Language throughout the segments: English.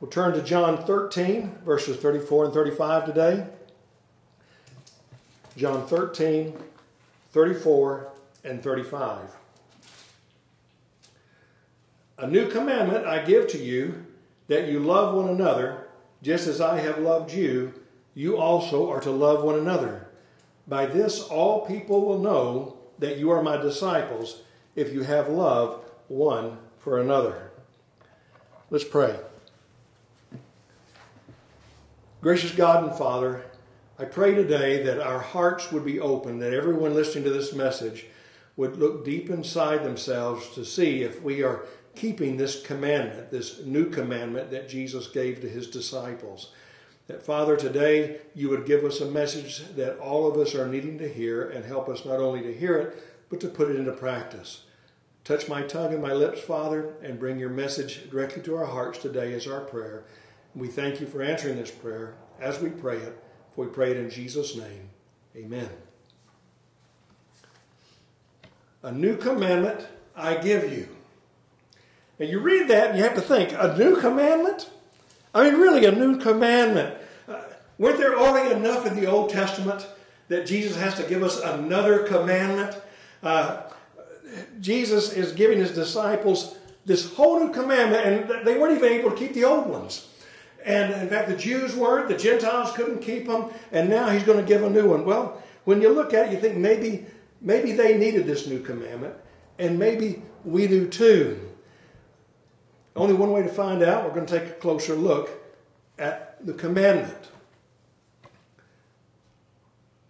We'll turn to John 13, verses 34 and 35 today. John 13, 34 and 35. A new commandment I give to you that you love one another, just as I have loved you, you also are to love one another. By this all people will know that you are my disciples if you have love one for another. Let's pray. Gracious God and Father, I pray today that our hearts would be open, that everyone listening to this message would look deep inside themselves to see if we are keeping this commandment, this new commandment that Jesus gave to his disciples. That, Father, today you would give us a message that all of us are needing to hear and help us not only to hear it, but to put it into practice. Touch my tongue and my lips, Father, and bring your message directly to our hearts today as our prayer. We thank you for answering this prayer as we pray it, for we pray it in Jesus' name. Amen. A new commandment I give you. And you read that and you have to think, a new commandment? I mean, really, a new commandment. Uh, weren't there already enough in the Old Testament that Jesus has to give us another commandment? Uh, Jesus is giving his disciples this whole new commandment, and they weren't even able to keep the old ones. And in fact, the Jews weren't, the Gentiles couldn't keep them, and now he's going to give a new one. Well, when you look at it, you think maybe, maybe they needed this new commandment, and maybe we do too. Only one way to find out, we're going to take a closer look at the commandment.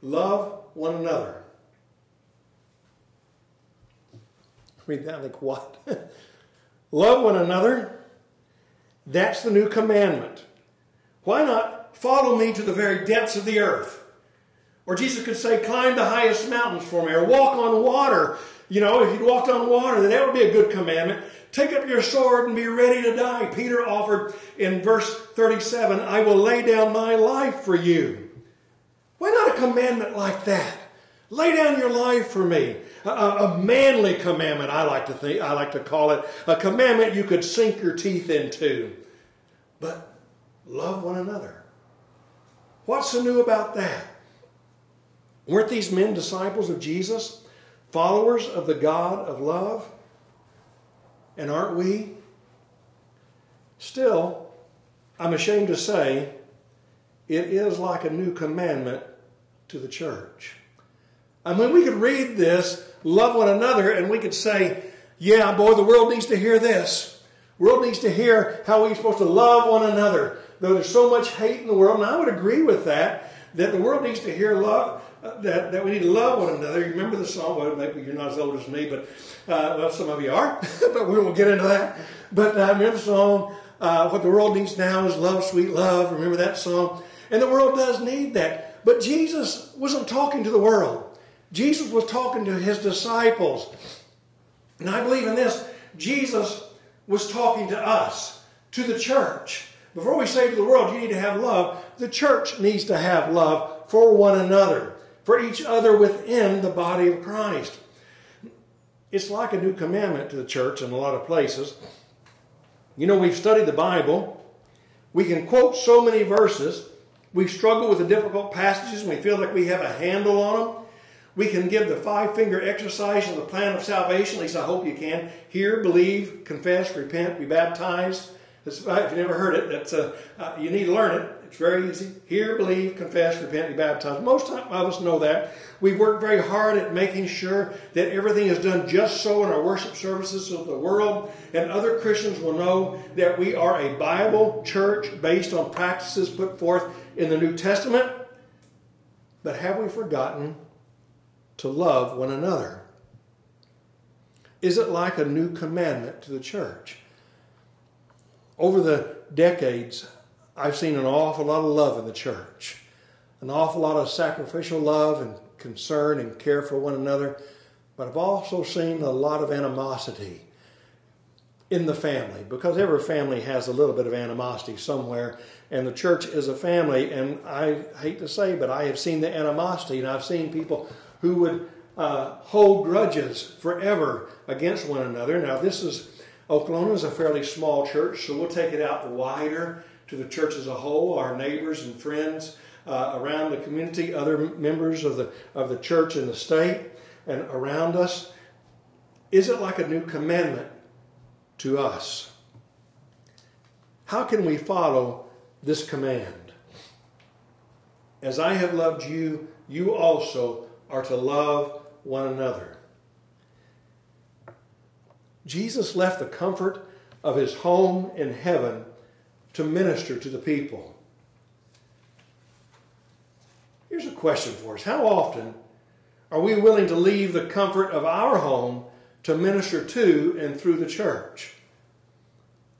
Love one another. Read that like what? Love one another that's the new commandment. Why not follow me to the very depths of the earth? Or Jesus could say, climb the highest mountains for me, or walk on water. You know, if you'd walked on water, then that would be a good commandment. Take up your sword and be ready to die. Peter offered in verse 37, I will lay down my life for you. Why not a commandment like that? Lay down your life for me. A, a, manly commandment, I like to think, I like to call it. A commandment you could sink your teeth into. But love one another. What's so new about that? Weren't these men disciples of Jesus? Followers of the God of love? And aren't we? Still, I'm ashamed to say, it is like a new commandment to the church. I mean, we could read this, love one another, and we could say, yeah, boy, the world needs to hear this. World needs to hear how we're supposed to love one another. Though there's so much hate in the world, and I would agree with that, that the world needs to hear love, uh, that, that we need to love one another. You remember the song? Well, maybe you're not as old as me, but, uh, well, some of you are, but we won't get into that. But uh, remember the song, uh, What the World Needs Now is Love, Sweet Love. Remember that song? And the world does need that. But Jesus wasn't talking to the world. Jesus was talking to his disciples. And I believe in this. Jesus was talking to us, to the church. Before we say to the world, you need to have love, the church needs to have love for one another, for each other within the body of Christ. It's like a new commandment to the church in a lot of places. You know, we've studied the Bible. We can quote so many verses. We struggle with the difficult passages and we feel like we have a handle on them. We can give the five finger exercise of the plan of salvation. At least I hope you can. Hear, believe, confess, repent, be baptized. if you've never heard it, that's uh, uh, you need to learn it. It's very easy. Hear, believe, confess, repent, be baptized. Most of us know that. We've worked very hard at making sure that everything is done just so in our worship services so the world and other Christians will know that we are a Bible church based on practices put forth in the New Testament. But have we forgotten to love one another? Is it like a new commandment to the church? Over the decades, I've seen an awful lot of love in the church, an awful lot of sacrificial love and concern and care for one another, but I've also seen a lot of animosity in the family because every family has a little bit of animosity somewhere and the church is a family and i hate to say but i have seen the animosity and i've seen people who would uh, hold grudges forever against one another. Now, this is Okolona is a fairly small church, so we'll take it out wider to the church as a whole, our neighbors and friends uh, around the community, other members of the, of the church in the state and around us. Is it like a new commandment to us? How can we follow this command? As I have loved you, you also are to love one another. Jesus left the comfort of his home in heaven to minister to the people. Here's a question for us How often are we willing to leave the comfort of our home to minister to and through the church?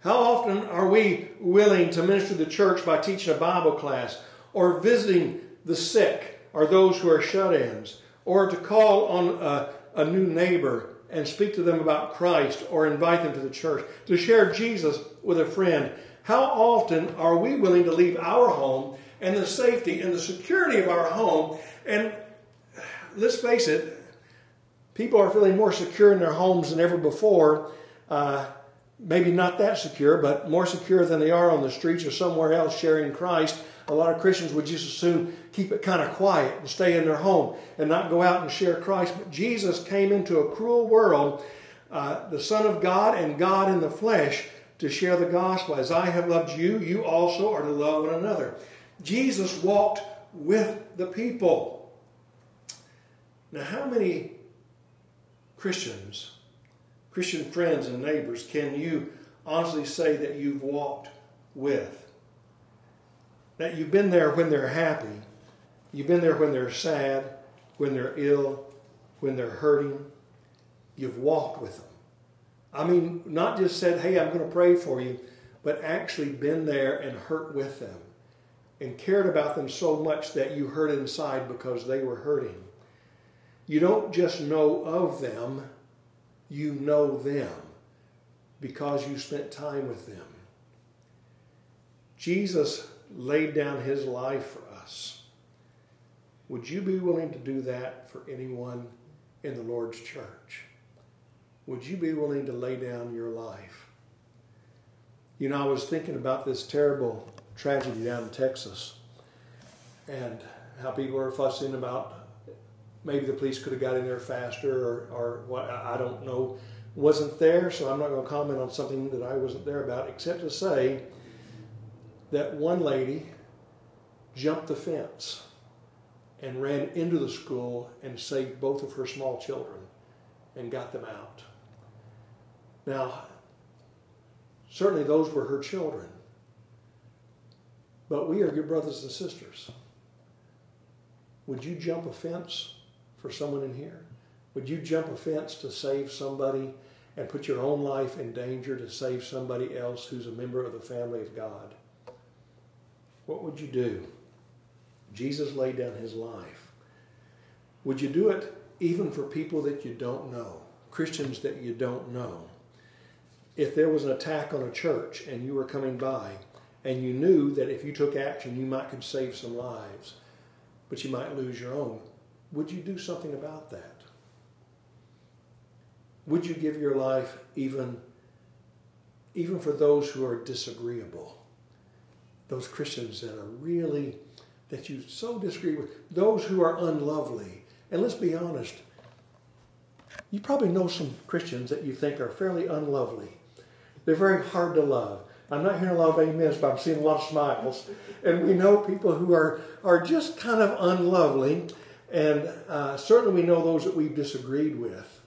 How often are we willing to minister to the church by teaching a Bible class or visiting the sick or those who are shut ins or to call on a, a new neighbor and speak to them about Christ or invite them to the church, to share Jesus with a friend. How often are we willing to leave our home and the safety and the security of our home? And let's face it, people are feeling more secure in their homes than ever before. Uh, maybe not that secure, but more secure than they are on the streets or somewhere else sharing Christ a lot of Christians would just as soon keep it kind of quiet and stay in their home and not go out and share Christ. But Jesus came into a cruel world, uh, the Son of God and God in the flesh, to share the gospel. As I have loved you, you also are to love one another. Jesus walked with the people. Now, how many Christians, Christian friends and neighbors, can you honestly say that you've walked with? That you've been there when they're happy, you've been there when they're sad, when they're ill, when they're hurting. You've walked with them. I mean, not just said, hey, I'm going to pray for you, but actually been there and hurt with them and cared about them so much that you hurt inside because they were hurting. You don't just know of them, you know them because you spent time with them. Jesus laid down his life for us. Would you be willing to do that for anyone in the Lord's church? Would you be willing to lay down your life? You know, I was thinking about this terrible tragedy down in Texas and how people are fussing about maybe the police could have got in there faster or, or what, I don't know. Wasn't there, so I'm not going to comment on something that I wasn't there about, except to say that one lady jumped the fence and ran into the school and saved both of her small children and got them out. Now, certainly those were her children, but we are your brothers and sisters. Would you jump a fence for someone in here? Would you jump a fence to save somebody and put your own life in danger to save somebody else who's a member of the family of God? What would you do? Jesus laid down his life. Would you do it even for people that you don't know, Christians that you don't know? If there was an attack on a church and you were coming by and you knew that if you took action you might could save some lives, but you might lose your own, would you do something about that? Would you give your life even even for those who are disagreeable? Those Christians that are really, that you so disagree with, those who are unlovely. And let's be honest, you probably know some Christians that you think are fairly unlovely. They're very hard to love. I'm not hearing a lot of amens, but I'm seeing a lot of smiles. And we know people who are, are just kind of unlovely. And uh, certainly we know those that we've disagreed with.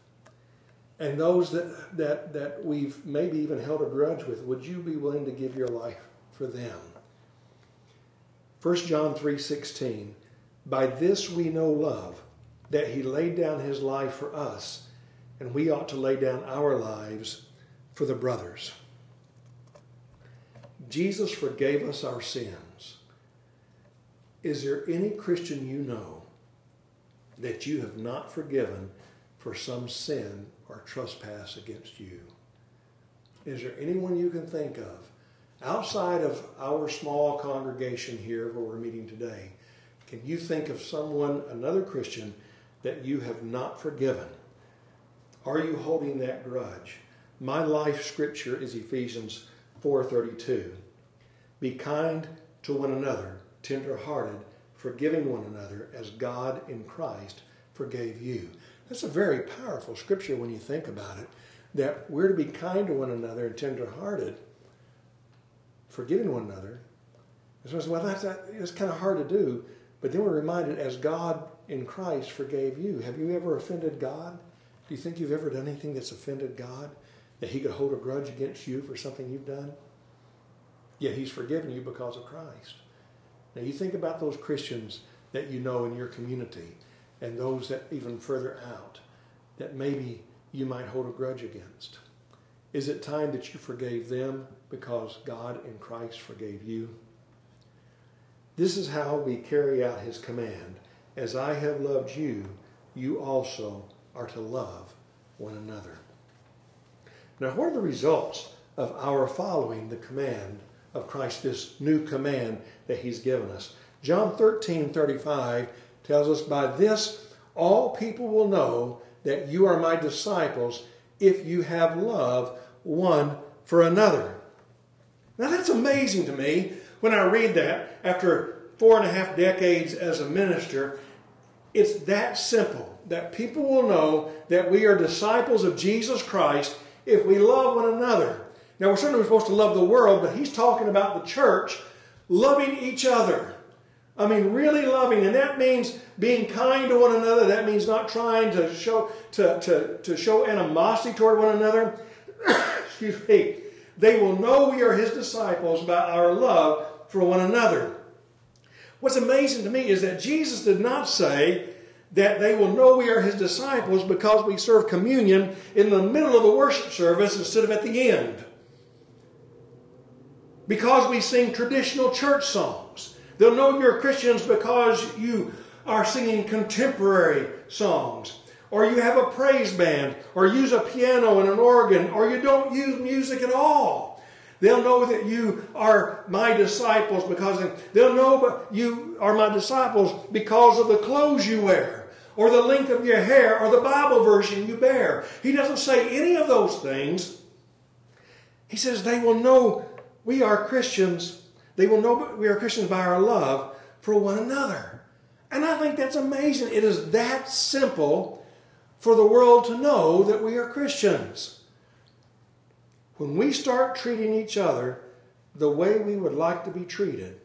And those that, that, that we've maybe even held a grudge with. Would you be willing to give your life for them? 1 John 3:16 By this we know love that he laid down his life for us and we ought to lay down our lives for the brothers. Jesus forgave us our sins. Is there any Christian you know that you have not forgiven for some sin or trespass against you? Is there anyone you can think of outside of our small congregation here where we're meeting today, can you think of someone, another Christian, that you have not forgiven? Are you holding that grudge? My life scripture is Ephesians 4:32. Be kind to one another, tender-hearted, forgiving one another as God in Christ forgave you. That's a very powerful scripture when you think about it. That we're to be kind to one another and tender-hearted, forgiving one another. So I said, well, that's, that's kind of hard to do. But then we're reminded, as God in Christ forgave you. Have you ever offended God? Do you think you've ever done anything that's offended God? That He could hold a grudge against you for something you've done? Yet He's forgiven you because of Christ. Now you think about those Christians that you know in your community and those that even further out that maybe you might hold a grudge against. Is it time that you forgave them because God in Christ forgave you? This is how we carry out his command. As I have loved you, you also are to love one another. Now, what are the results of our following the command of Christ, this new command that he's given us? John 13 35 tells us, By this all people will know that you are my disciples if you have love one for another. Now, that's amazing to me when I read that after four and a half decades as a minister. It's that simple that people will know that we are disciples of Jesus Christ if we love one another. Now, we're certainly supposed to love the world, but he's talking about the church loving each other. I mean, really loving, and that means being kind to one another. That means not trying to show to, to, to show animosity toward one another. Excuse me. They will know we are his disciples by our love for one another. What's amazing to me is that Jesus did not say that they will know we are his disciples because we serve communion in the middle of the worship service instead of at the end. Because we sing traditional church songs. They'll know you're Christians because you are singing contemporary songs, or you have a praise band, or use a piano and an organ, or you don't use music at all. They'll know that you are my disciples because they'll know you are my disciples because of the clothes you wear, or the length of your hair, or the Bible version you bear. He doesn't say any of those things. He says they will know we are Christians they will know we are Christians by our love for one another. And I think that's amazing. It is that simple for the world to know that we are Christians. When we start treating each other the way we would like to be treated,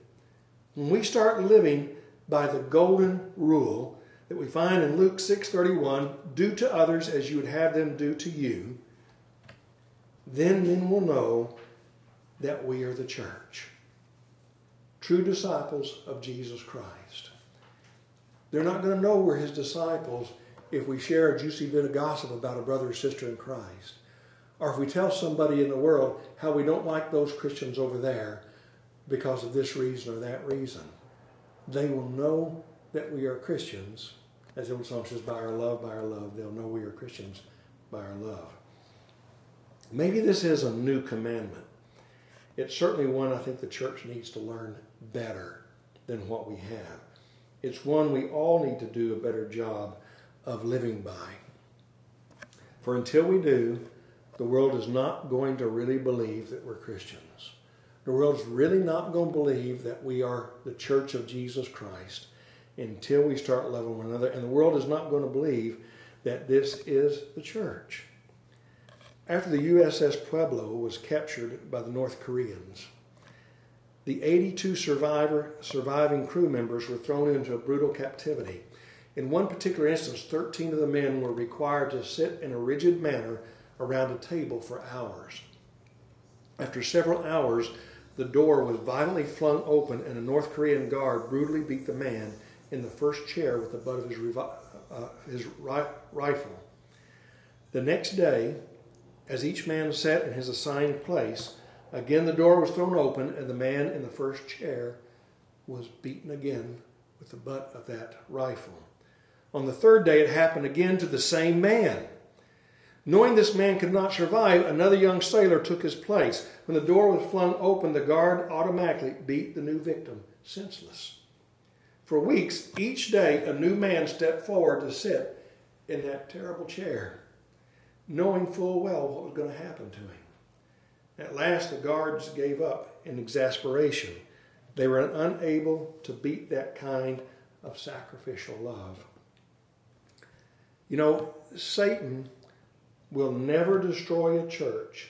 when we start living by the golden rule that we find in Luke 6:31, do to others as you would have them do to you, then men will know that we are the church true disciples of Jesus Christ. They're not going to know we're his disciples if we share a juicy bit of gossip about a brother or sister in Christ. Or if we tell somebody in the world how we don't like those Christians over there because of this reason or that reason. They will know that we are Christians. As the old song says, by our love, by our love, they'll know we are Christians by our love. Maybe this is a new commandment. It's certainly one I think the church needs to learn better than what we have. It's one we all need to do a better job of living by. For until we do, the world is not going to really believe that we're Christians. The world's really not going to believe that we are the church of Jesus Christ until we start loving one another. And the world is not going to believe that this is the church. After the USS Pueblo was captured by the North Koreans, the 82 survivor, surviving crew members were thrown into a brutal captivity. In one particular instance, 13 of the men were required to sit in a rigid manner around a table for hours. After several hours, the door was violently flung open, and a North Korean guard brutally beat the man in the first chair with the butt of his, revi- uh, his ri- rifle. The next day, as each man sat in his assigned place, Again, the door was thrown open, and the man in the first chair was beaten again with the butt of that rifle. On the third day, it happened again to the same man. Knowing this man could not survive, another young sailor took his place. When the door was flung open, the guard automatically beat the new victim senseless. For weeks, each day, a new man stepped forward to sit in that terrible chair. knowing full well what was going to happen to him. At last, the guards gave up in exasperation. They were unable to beat that kind of sacrificial love. You know, Satan will never destroy a church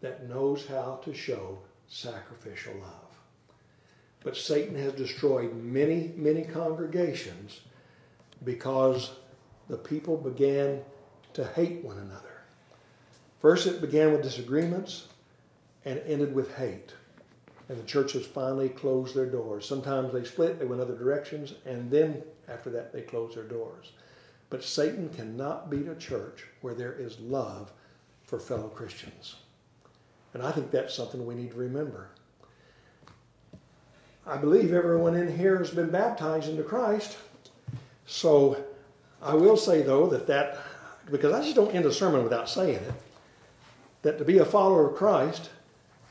that knows how to show sacrificial love. But Satan has destroyed many, many congregations because the people began to hate one another. First, it began with disagreements and ended with hate. And the churches finally closed their doors. Sometimes they split, they went other directions, and then after that, they closed their doors. But Satan cannot beat a church where there is love for fellow Christians. And I think that's something we need to remember. I believe everyone in here has been baptized into Christ. So I will say, though, that that, because I just don't end a sermon without saying it, that to be a follower of Christ,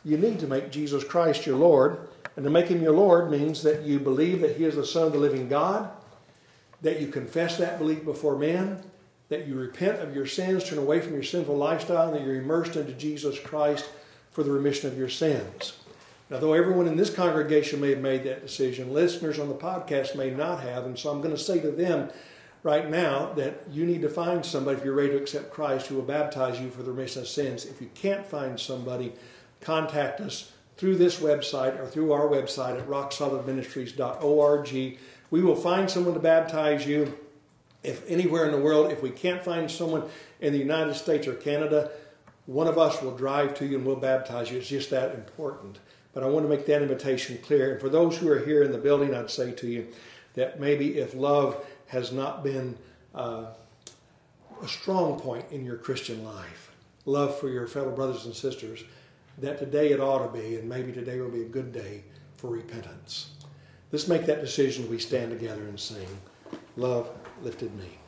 you need to make Jesus Christ your Lord. And to make him your Lord means that you believe that he is the Son of the living God, that you confess that belief before men, that you repent of your sins, turn away from your sinful lifestyle, and that you're immersed into Jesus Christ for the remission of your sins. Now, though everyone in this congregation may have made that decision, listeners on the podcast may not have, and so I'm going to say to them right now that you need to find somebody, if you're ready to accept Christ, who will baptize you for the remission of sins. If you can't find somebody, contact us through this website or through our website at rocksolidministries.org. We will find someone to baptize you. If anywhere in the world, if we can't find someone in the United States or Canada, one of us will drive to you and we'll baptize you. It's just that important. But I want to make that invitation clear. And for those who are here in the building, I'd say to you that maybe if love has not been uh, a strong point in your Christian life, love for your fellow brothers and sisters, that today it ought to be, and maybe today will be a good day for repentance. Let's make that decision. We stand together and sing, Love lifted me.